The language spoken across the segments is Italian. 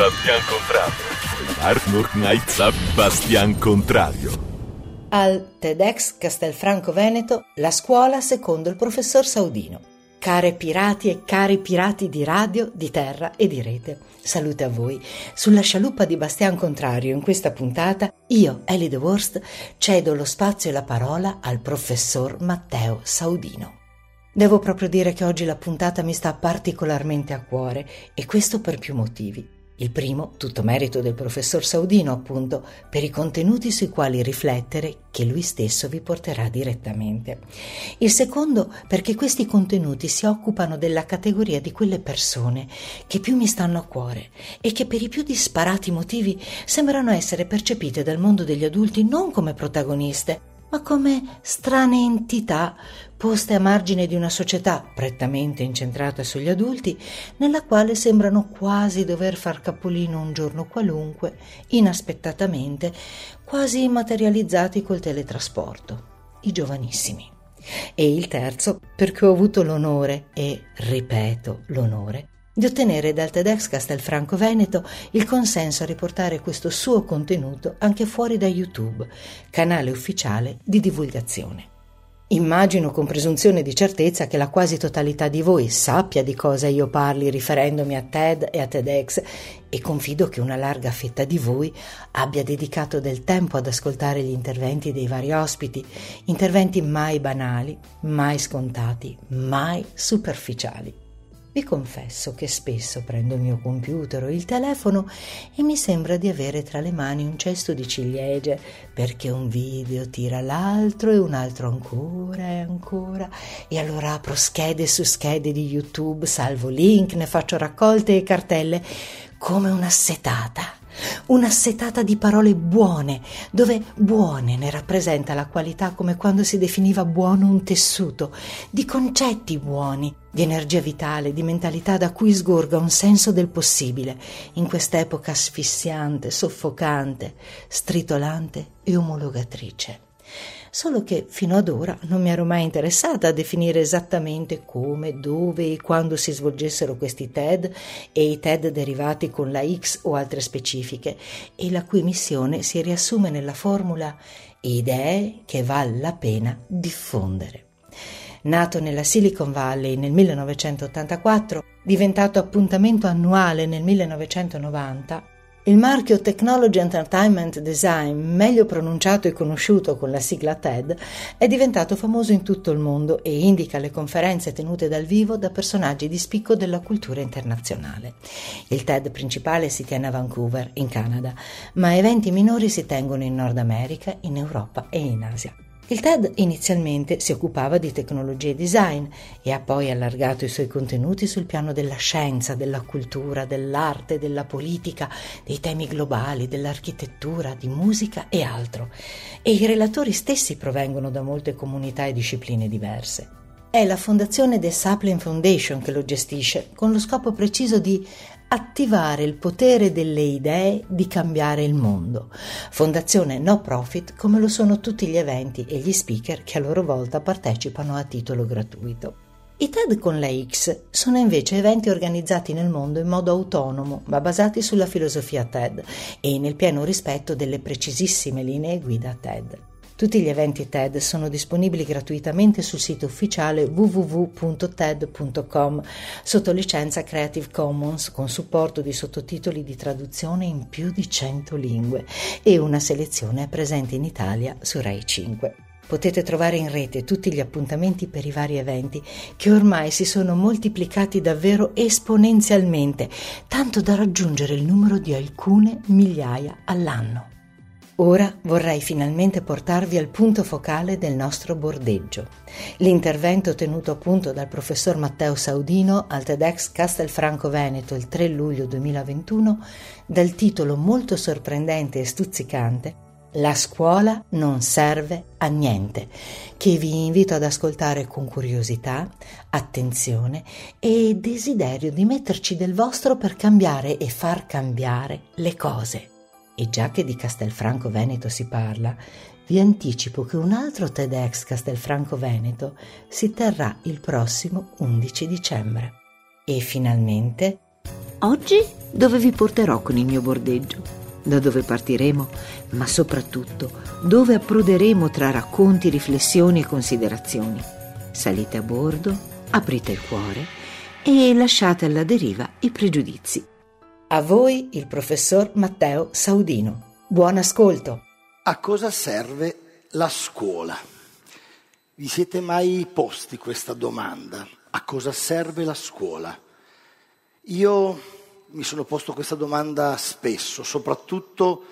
Bastian Contrario. Arnold Knight Bastian Contrario. Al TEDx Castelfranco Veneto, la scuola secondo il professor Saudino. Care pirati e cari pirati di radio, di terra e di rete. Salute a voi. Sulla scialuppa di Bastian Contrario in questa puntata, io, Ellie The Worst, cedo lo spazio e la parola al professor Matteo Saudino. Devo proprio dire che oggi la puntata mi sta particolarmente a cuore e questo per più motivi. Il primo, tutto merito del professor Saudino, appunto, per i contenuti sui quali riflettere che lui stesso vi porterà direttamente. Il secondo, perché questi contenuti si occupano della categoria di quelle persone che più mi stanno a cuore e che per i più disparati motivi sembrano essere percepite dal mondo degli adulti non come protagoniste, ma come strane entità poste a margine di una società prettamente incentrata sugli adulti, nella quale sembrano quasi dover far capolino un giorno qualunque, inaspettatamente, quasi materializzati col teletrasporto, i giovanissimi. E il terzo, perché ho avuto l'onore, e ripeto l'onore, di ottenere dal TEDx Castelfranco Veneto il consenso a riportare questo suo contenuto anche fuori da YouTube, canale ufficiale di divulgazione. Immagino con presunzione di certezza che la quasi totalità di voi sappia di cosa io parli riferendomi a TED e a TEDx e confido che una larga fetta di voi abbia dedicato del tempo ad ascoltare gli interventi dei vari ospiti, interventi mai banali, mai scontati, mai superficiali. Vi confesso che spesso prendo il mio computer o il telefono e mi sembra di avere tra le mani un cesto di ciliegie perché un video tira l'altro e un altro ancora e ancora. E allora apro schede su schede di YouTube, salvo link, ne faccio raccolte e cartelle come una setata una setata di parole buone, dove buone ne rappresenta la qualità come quando si definiva buono un tessuto, di concetti buoni, di energia vitale, di mentalità da cui sgorga un senso del possibile. In quest'epoca asfissiante, soffocante, stritolante e omologatrice solo che fino ad ora non mi ero mai interessata a definire esattamente come, dove e quando si svolgessero questi TED e i TED derivati con la X o altre specifiche, e la cui missione si riassume nella formula idee che vale la pena diffondere. Nato nella Silicon Valley nel 1984, diventato appuntamento annuale nel 1990, il marchio Technology Entertainment Design, meglio pronunciato e conosciuto con la sigla TED, è diventato famoso in tutto il mondo e indica le conferenze tenute dal vivo da personaggi di spicco della cultura internazionale. Il TED principale si tiene a Vancouver, in Canada, ma eventi minori si tengono in Nord America, in Europa e in Asia. Il TED inizialmente si occupava di tecnologie e design e ha poi allargato i suoi contenuti sul piano della scienza, della cultura, dell'arte, della politica, dei temi globali, dell'architettura, di musica e altro. E i relatori stessi provengono da molte comunità e discipline diverse. È la fondazione The Sapling Foundation che lo gestisce, con lo scopo preciso di attivare il potere delle idee di cambiare il mondo. Fondazione no profit come lo sono tutti gli eventi e gli speaker che a loro volta partecipano a titolo gratuito. I TED con la X sono invece eventi organizzati nel mondo in modo autonomo, ma basati sulla filosofia TED e nel pieno rispetto delle precisissime linee guida TED. Tutti gli eventi TED sono disponibili gratuitamente sul sito ufficiale www.ted.com sotto licenza Creative Commons con supporto di sottotitoli di traduzione in più di 100 lingue e una selezione presente in Italia su Rai 5. Potete trovare in rete tutti gli appuntamenti per i vari eventi che ormai si sono moltiplicati davvero esponenzialmente, tanto da raggiungere il numero di alcune migliaia all'anno. Ora vorrei finalmente portarvi al punto focale del nostro bordeggio. L'intervento tenuto appunto dal professor Matteo Saudino al TEDx Castelfranco Veneto il 3 luglio 2021 dal titolo molto sorprendente e stuzzicante La scuola non serve a niente, che vi invito ad ascoltare con curiosità, attenzione e desiderio di metterci del vostro per cambiare e far cambiare le cose. E già che di Castelfranco Veneto si parla, vi anticipo che un altro TEDx Castelfranco Veneto si terrà il prossimo 11 dicembre. E finalmente Oggi dove vi porterò con il mio bordeggio? Da dove partiremo? Ma soprattutto dove approderemo tra racconti, riflessioni e considerazioni? Salite a bordo, aprite il cuore e lasciate alla deriva i pregiudizi. A voi il professor Matteo Saudino. Buon ascolto. A cosa serve la scuola? Vi siete mai posti questa domanda? A cosa serve la scuola? Io mi sono posto questa domanda spesso, soprattutto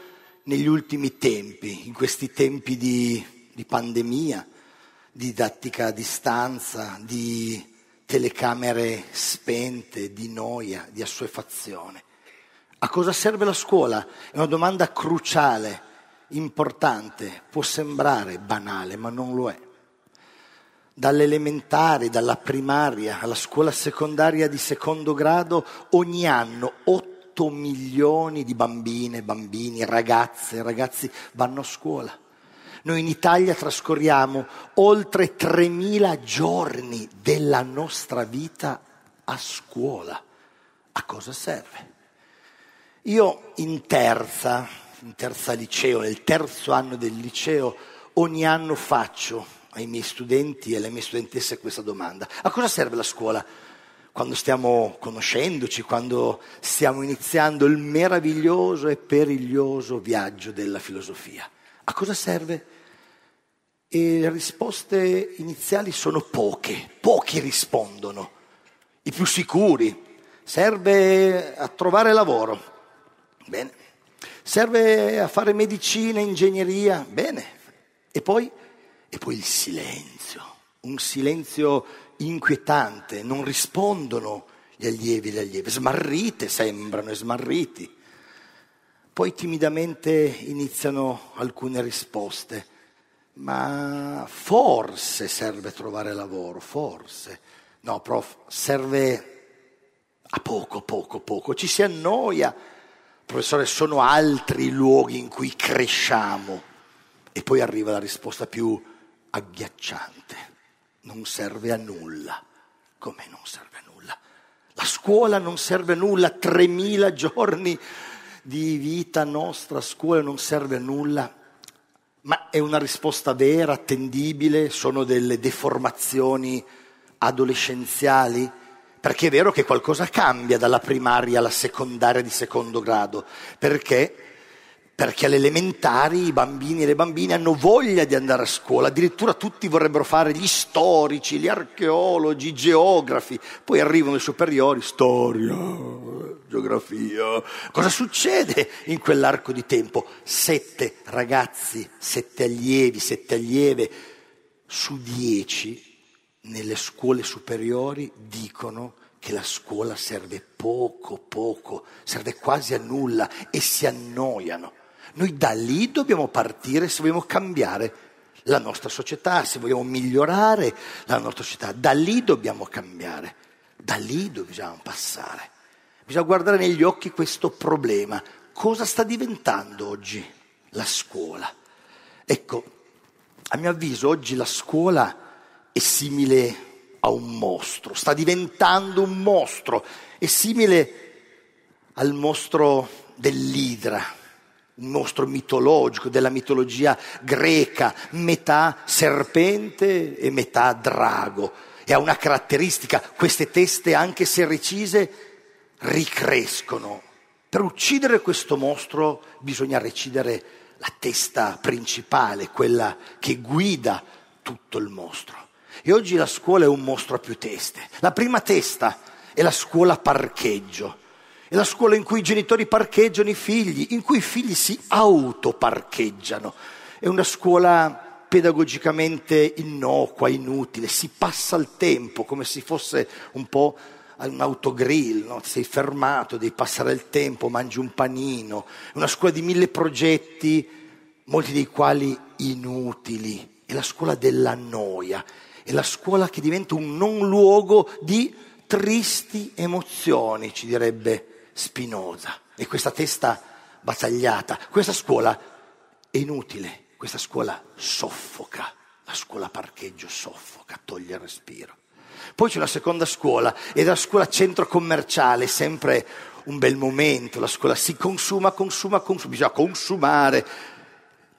negli ultimi tempi, in questi tempi di, di pandemia, di didattica a distanza, di telecamere spente, di noia, di assuefazione. A cosa serve la scuola? È una domanda cruciale, importante, può sembrare banale, ma non lo è dall'elementare, dalla primaria alla scuola secondaria di secondo grado, ogni anno 8 milioni di bambine, bambini, ragazze e ragazzi vanno a scuola. Noi in Italia trascorriamo oltre 3.000 giorni della nostra vita a scuola. A cosa serve? Io in terza, in terza liceo, nel terzo anno del liceo, ogni anno faccio ai miei studenti e alle mie studentesse questa domanda. A cosa serve la scuola? Quando stiamo conoscendoci, quando stiamo iniziando il meraviglioso e periglioso viaggio della filosofia. A cosa serve? E le risposte iniziali sono poche, pochi rispondono. I più sicuri. Serve a trovare lavoro. Bene. Serve a fare medicina, ingegneria. Bene. E poi e poi il silenzio, un silenzio inquietante, non rispondono gli allievi e le allieve, smarrite sembrano e smarriti. Poi timidamente iniziano alcune risposte, ma forse serve trovare lavoro, forse. No, prof, serve a poco, poco, poco. Ci si annoia. Professore, sono altri luoghi in cui cresciamo. E poi arriva la risposta più agghiacciante, non serve a nulla. Come non serve a nulla? La scuola non serve a nulla, 3.000 giorni di vita nostra a scuola non serve a nulla. Ma è una risposta vera, attendibile? Sono delle deformazioni adolescenziali? Perché è vero che qualcosa cambia dalla primaria alla secondaria di secondo grado, perché perché alle elementari i bambini e le bambine hanno voglia di andare a scuola, addirittura tutti vorrebbero fare gli storici, gli archeologi, i geografi, poi arrivano i superiori, storia, geografia. Cosa succede in quell'arco di tempo? Sette ragazzi, sette allievi, sette allieve su dieci nelle scuole superiori dicono che la scuola serve poco, poco, serve quasi a nulla e si annoiano. Noi da lì dobbiamo partire se vogliamo cambiare la nostra società, se vogliamo migliorare la nostra società. Da lì dobbiamo cambiare, da lì dobbiamo passare. Bisogna guardare negli occhi questo problema. Cosa sta diventando oggi la scuola? Ecco, a mio avviso oggi la scuola è simile a un mostro, sta diventando un mostro, è simile al mostro dell'idra, un mostro mitologico della mitologia greca, metà serpente e metà drago. E ha una caratteristica, queste teste, anche se recise, ricrescono. Per uccidere questo mostro bisogna recidere la testa principale, quella che guida tutto il mostro. E oggi la scuola è un mostro a più teste. La prima testa è la scuola parcheggio è la scuola in cui i genitori parcheggiano i figli, in cui i figli si autoparcheggiano. È una scuola pedagogicamente innocua, inutile, si passa il tempo come se fosse un po' un autogrill, no? sei fermato, devi passare il tempo, mangi un panino. È una scuola di mille progetti, molti dei quali inutili. È la scuola della noia, è la scuola che diventa un non luogo di tristi emozioni, ci direbbe spinosa e questa testa battagliata. Questa scuola è inutile, questa scuola soffoca, la scuola parcheggio soffoca, toglie il respiro. Poi c'è una seconda scuola ed è la scuola centro commerciale, sempre un bel momento, la scuola si consuma, consuma, consuma, bisogna consumare.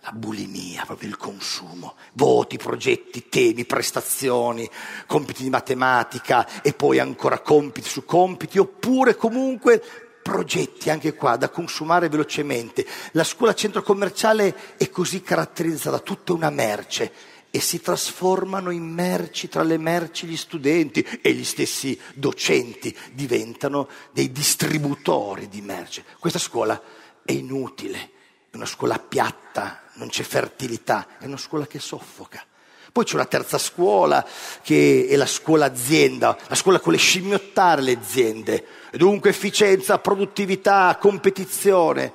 La bulimia, proprio il consumo, voti, progetti, temi, prestazioni, compiti di matematica e poi ancora compiti su compiti, oppure comunque progetti anche qua da consumare velocemente. La scuola centro commerciale è così caratterizzata da tutta una merce e si trasformano in merci tra le merci gli studenti e gli stessi docenti diventano dei distributori di merce. Questa scuola è inutile, è una scuola piatta, non c'è fertilità, è una scuola che soffoca. Poi c'è una terza scuola che è la scuola azienda, la scuola con le scimmiottare le aziende, dunque efficienza, produttività, competizione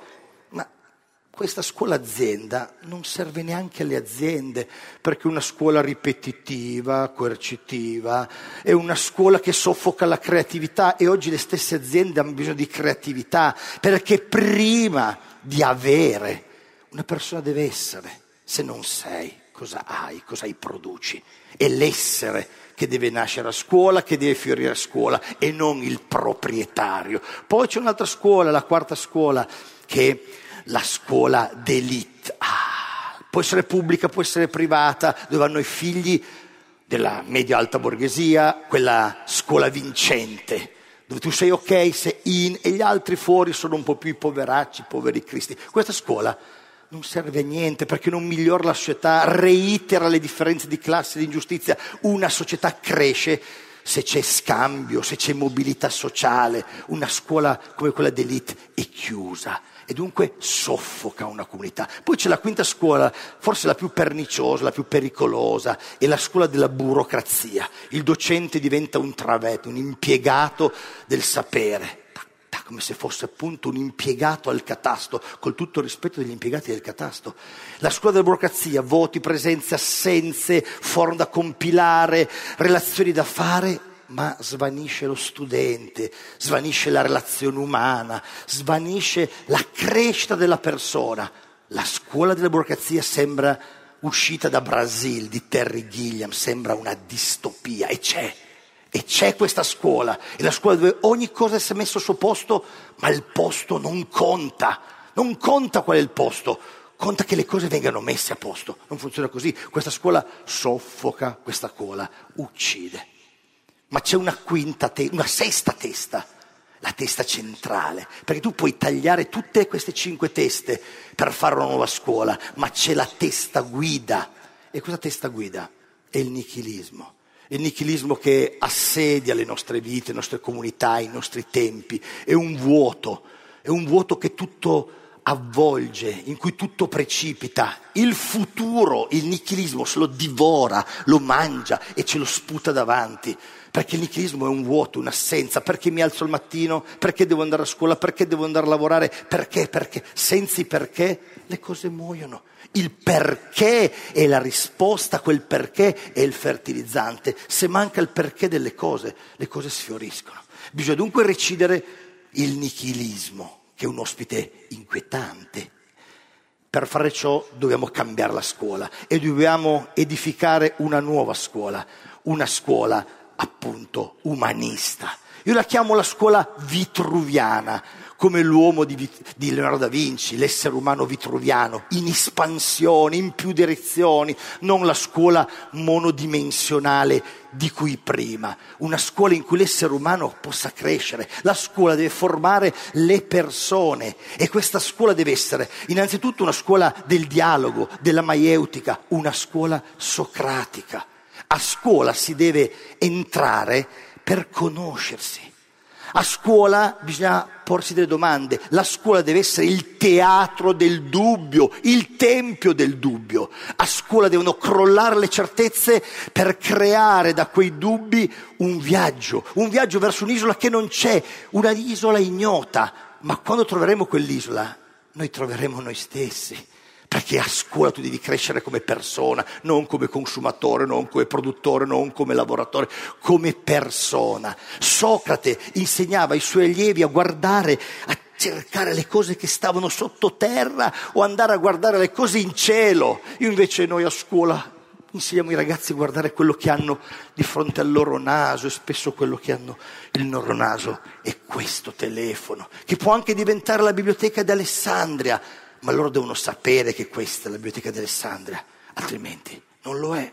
questa scuola azienda non serve neanche alle aziende, perché è una scuola ripetitiva, coercitiva, è una scuola che soffoca la creatività e oggi le stesse aziende hanno bisogno di creatività, perché prima di avere una persona deve essere, se non sei, cosa hai, cosa hai produci. È l'essere che deve nascere a scuola, che deve fiorire a scuola e non il proprietario. Poi c'è un'altra scuola, la quarta scuola, che la scuola d'elite. Ah, può essere pubblica, può essere privata, dove vanno i figli della media-alta borghesia, quella scuola vincente, dove tu sei ok, sei in e gli altri fuori sono un po' più i poveracci, i poveri cristi. Questa scuola non serve a niente perché non migliora la società, reitera le differenze di classe e di ingiustizia. Una società cresce se c'è scambio, se c'è mobilità sociale. Una scuola come quella d'elite è chiusa e dunque soffoca una comunità. Poi c'è la quinta scuola, forse la più perniciosa, la più pericolosa, è la scuola della burocrazia. Il docente diventa un travetto, un impiegato del sapere, come se fosse appunto un impiegato al catasto, col tutto rispetto degli impiegati del catasto. La scuola della burocrazia, voti, presenze, assenze, form da compilare, relazioni da fare, ma svanisce lo studente, svanisce la relazione umana, svanisce la crescita della persona. La scuola della burocrazia sembra uscita da Brasil di Terry Gilliam, sembra una distopia e c'è. E c'è questa scuola, è la scuola dove ogni cosa si è messa al suo posto, ma il posto non conta, non conta qual è il posto, conta che le cose vengano messe a posto. Non funziona così, questa scuola soffoca, questa scuola uccide ma c'è una quinta, te- una sesta testa, la testa centrale, perché tu puoi tagliare tutte queste cinque teste per fare una nuova scuola, ma c'è la testa guida. E questa testa guida è il nichilismo. Il nichilismo che assedia le nostre vite, le nostre comunità, i nostri tempi. È un vuoto, è un vuoto che tutto avvolge, in cui tutto precipita. Il futuro, il nichilismo se lo divora, lo mangia e ce lo sputa davanti perché il nichilismo è un vuoto, un'assenza, perché mi alzo al mattino, perché devo andare a scuola, perché devo andare a lavorare, perché, perché, senza i perché le cose muoiono. Il perché è la risposta, quel perché è il fertilizzante. Se manca il perché delle cose, le cose sfioriscono. Bisogna dunque recidere il nichilismo, che è un ospite inquietante. Per fare ciò dobbiamo cambiare la scuola e dobbiamo edificare una nuova scuola, una scuola appunto umanista. Io la chiamo la scuola vitruviana, come l'uomo di, di, Leonardo da Vinci, l'essere umano vitruviano, in espansione, in più direzioni, non la scuola monodimensionale di cui prima, una scuola in cui l'essere umano possa crescere. La scuola deve formare le persone e questa scuola deve essere innanzitutto una scuola del dialogo, della maieutica, una scuola socratica a scuola si deve entrare per conoscersi. A scuola bisogna porsi delle domande. La scuola deve essere il teatro del dubbio, il tempio del dubbio. A scuola devono crollare le certezze per creare da quei dubbi un viaggio, un viaggio verso un'isola che non c'è, una isola ignota. Ma quando troveremo quell'isola, noi troveremo noi stessi perché a scuola tu devi crescere come persona, non come consumatore, non come produttore, non come lavoratore, come persona. Socrate insegnava ai suoi allievi a guardare, a cercare le cose che stavano sottoterra o andare a guardare le cose in cielo. Io invece noi a scuola insegniamo ai ragazzi a guardare quello che hanno di fronte al loro naso e spesso quello che hanno il loro naso è questo telefono, che può anche diventare la biblioteca di Alessandria, ma loro devono sapere che questa è la biblioteca di Alessandria, altrimenti non lo è.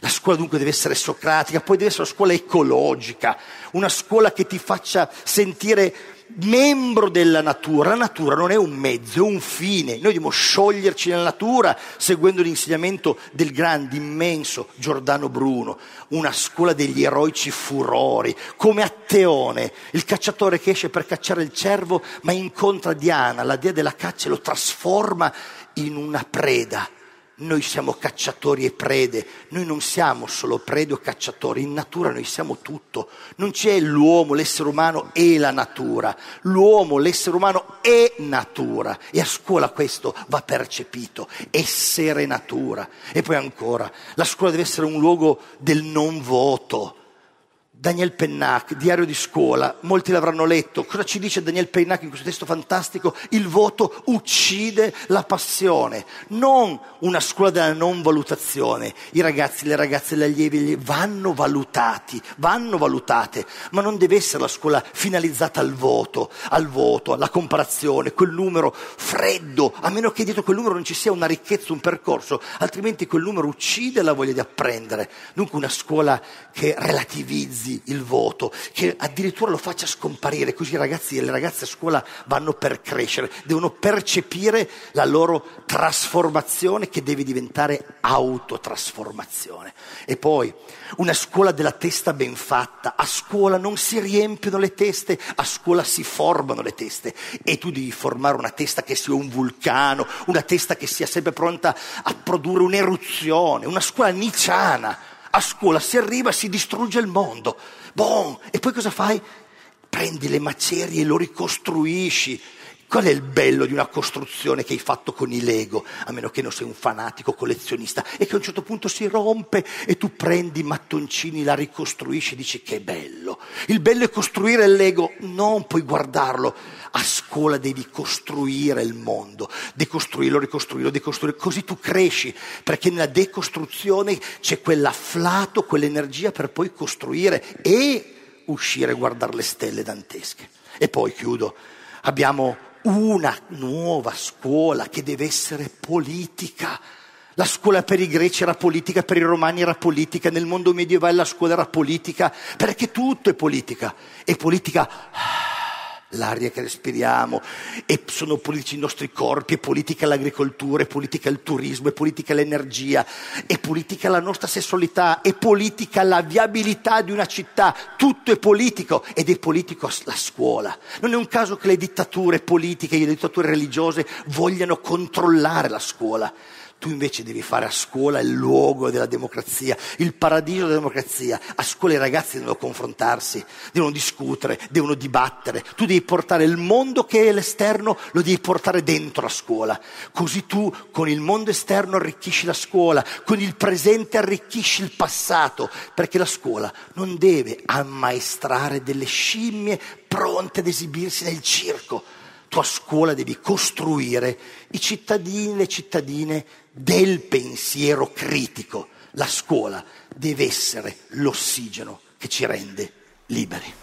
La scuola dunque deve essere socratica, poi deve essere una scuola ecologica, una scuola che ti faccia sentire membro della natura. La natura non è un mezzo, è un fine. Noi dobbiamo scioglierci nella natura seguendo l'insegnamento del grande, immenso Giordano Bruno, una scuola degli eroici furori, come Atteone, il cacciatore che esce per cacciare il cervo, ma incontra Diana, la dea della caccia, e lo trasforma in una preda noi siamo cacciatori e prede, noi non siamo solo prede o cacciatori, in natura noi siamo tutto. Non c'è l'uomo, l'essere umano e la natura. L'uomo, l'essere umano è natura e a scuola questo va percepito, essere natura. E poi ancora, la scuola deve essere un luogo del non voto Daniel Pennac, diario di scuola, molti l'avranno letto. Cosa ci dice Daniel Pennac in questo testo fantastico? Il voto uccide la passione, non una scuola della non valutazione. I ragazzi, le ragazze, gli allievi vanno valutati, vanno valutate, ma non deve essere la scuola finalizzata al voto, al voto, alla comparazione, quel numero freddo, a meno che dietro quel numero non ci sia una ricchezza, un percorso, altrimenti quel numero uccide la voglia di apprendere. Dunque una scuola che relativizzi il voto, che addirittura lo faccia scomparire, così i ragazzi e le ragazze a scuola vanno per crescere, devono percepire la loro trasformazione che deve diventare autotrasformazione. E poi una scuola della testa ben fatta, a scuola non si riempiono le teste, a scuola si formano le teste e tu devi formare una testa che sia un vulcano, una testa che sia sempre pronta a produrre un'eruzione, una scuola niciana a scuola si arriva, si distrugge il mondo. Bon, e poi cosa fai? Prendi le macerie e lo ricostruisci. Qual è il bello di una costruzione che hai fatto con i Lego, a meno che non sei un fanatico collezionista, e che a un certo punto si rompe e tu prendi i mattoncini, la ricostruisci e dici che bello. Il bello è costruire Lego, non puoi guardarlo. A scuola devi costruire il mondo, decostruirlo, ricostruirlo, decostruirlo, così tu cresci, perché nella decostruzione c'è quell'afflato, quell'energia per poi costruire e uscire a guardare le stelle dantesche. E poi chiudo, abbiamo una nuova scuola che deve essere politica. La scuola per i greci era politica, per i romani era politica, nel mondo medievale la scuola era politica, perché tutto è politica. E politica l'aria che respiriamo, e sono politici i nostri corpi, è politica l'agricoltura, è politica il turismo, è politica l'energia, è politica la nostra sessualità, è politica la viabilità di una città, tutto è politico ed è politico la scuola. Non è un caso che le dittature politiche, le dittature religiose vogliano controllare la scuola. Tu invece devi fare a scuola il luogo della democrazia, il paradiso della democrazia. A scuola i ragazzi devono confrontarsi, devono discutere, devono dibattere. Tu devi portare il mondo che è l'esterno, lo devi portare dentro la scuola. Così tu con il mondo esterno arricchisci la scuola, con il presente arricchisci il passato, perché la scuola non deve ammaestrare delle scimmie pronte ad esibirsi nel circo tu a scuola devi costruire i cittadini e le cittadine del pensiero critico. La scuola deve essere l'ossigeno che ci rende liberi.